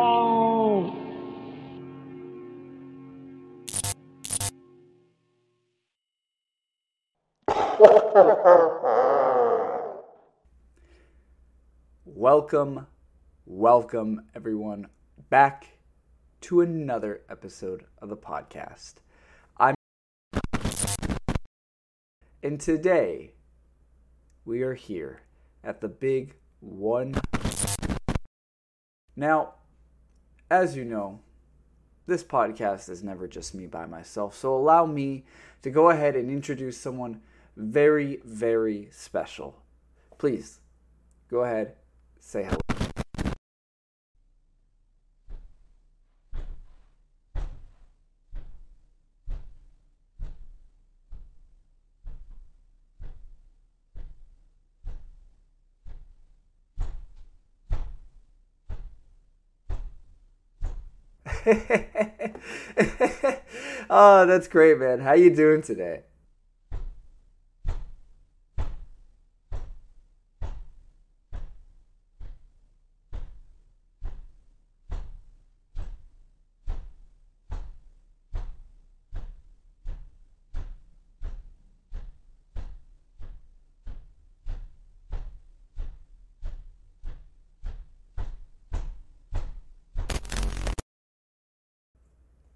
alone. welcome, welcome everyone back to another episode of the podcast. I'm and today we are here at the big one. Now, as you know, this podcast is never just me by myself, so allow me to go ahead and introduce someone very, very special. Please go ahead, say hello. oh, that's great, man. How you doing today?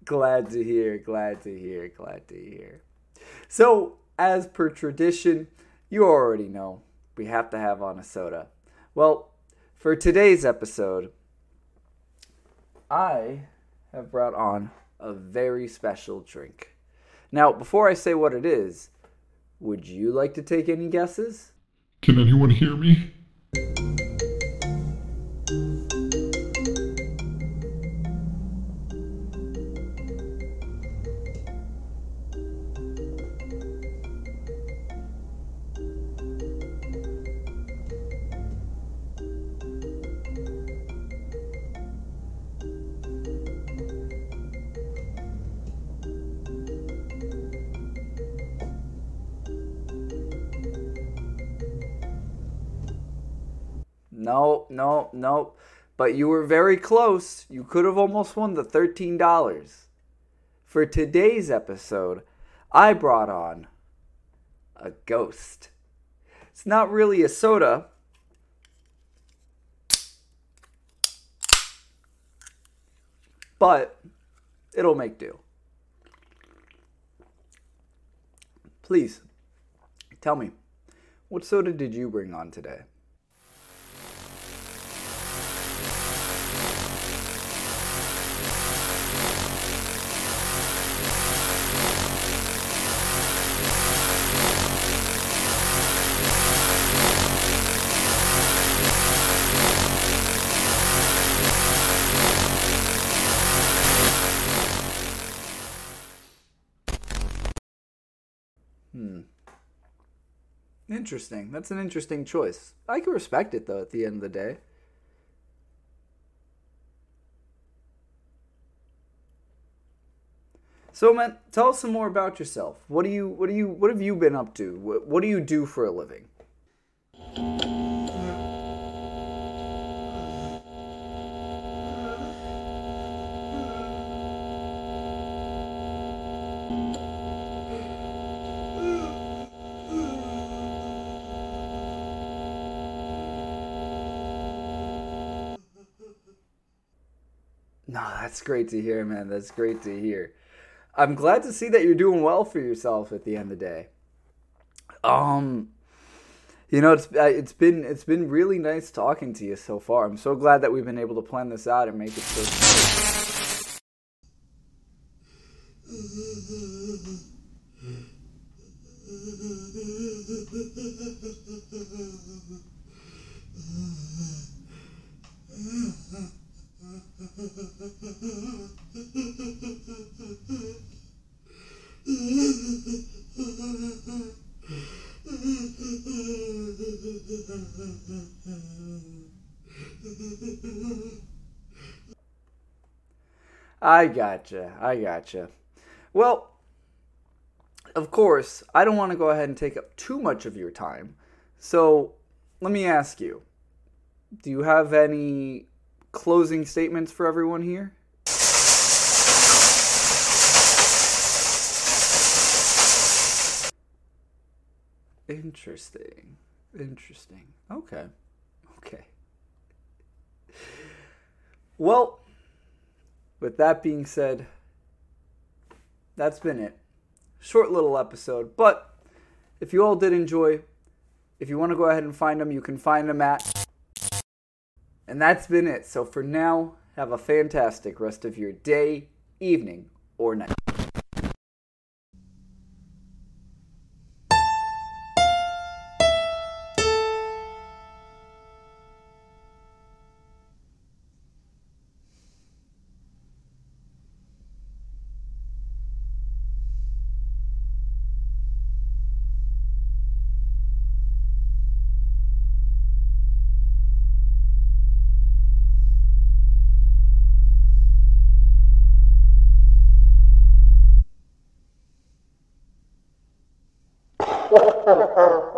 Glad to hear, glad to hear, glad to hear. So, as per tradition, you already know we have to have on a soda. Well, for today's episode, I have brought on a very special drink. Now, before I say what it is, would you like to take any guesses? Can anyone hear me? No, no, no. But you were very close. You could have almost won the $13. For today's episode, I brought on a ghost. It's not really a soda. But it'll make do. Please, tell me, what soda did you bring on today? Hmm. Interesting. That's an interesting choice. I can respect it though. At the end of the day. So, man, tell us some more about yourself. What do you, what do you, what have you been up to? What, what do you do for a living? No, that's great to hear, man. That's great to hear. I'm glad to see that you're doing well for yourself at the end of the day. Um, you know, it's it's been it's been really nice talking to you so far. I'm so glad that we've been able to plan this out and make it so. I gotcha. I gotcha. Well, of course, I don't want to go ahead and take up too much of your time. So, let me ask you do you have any closing statements for everyone here? Interesting. Interesting. Okay. Okay. Well, with that being said, that's been it. Short little episode, but if you all did enjoy, if you want to go ahead and find them, you can find them at. And that's been it. So for now, have a fantastic rest of your day, evening, or night. Gracias.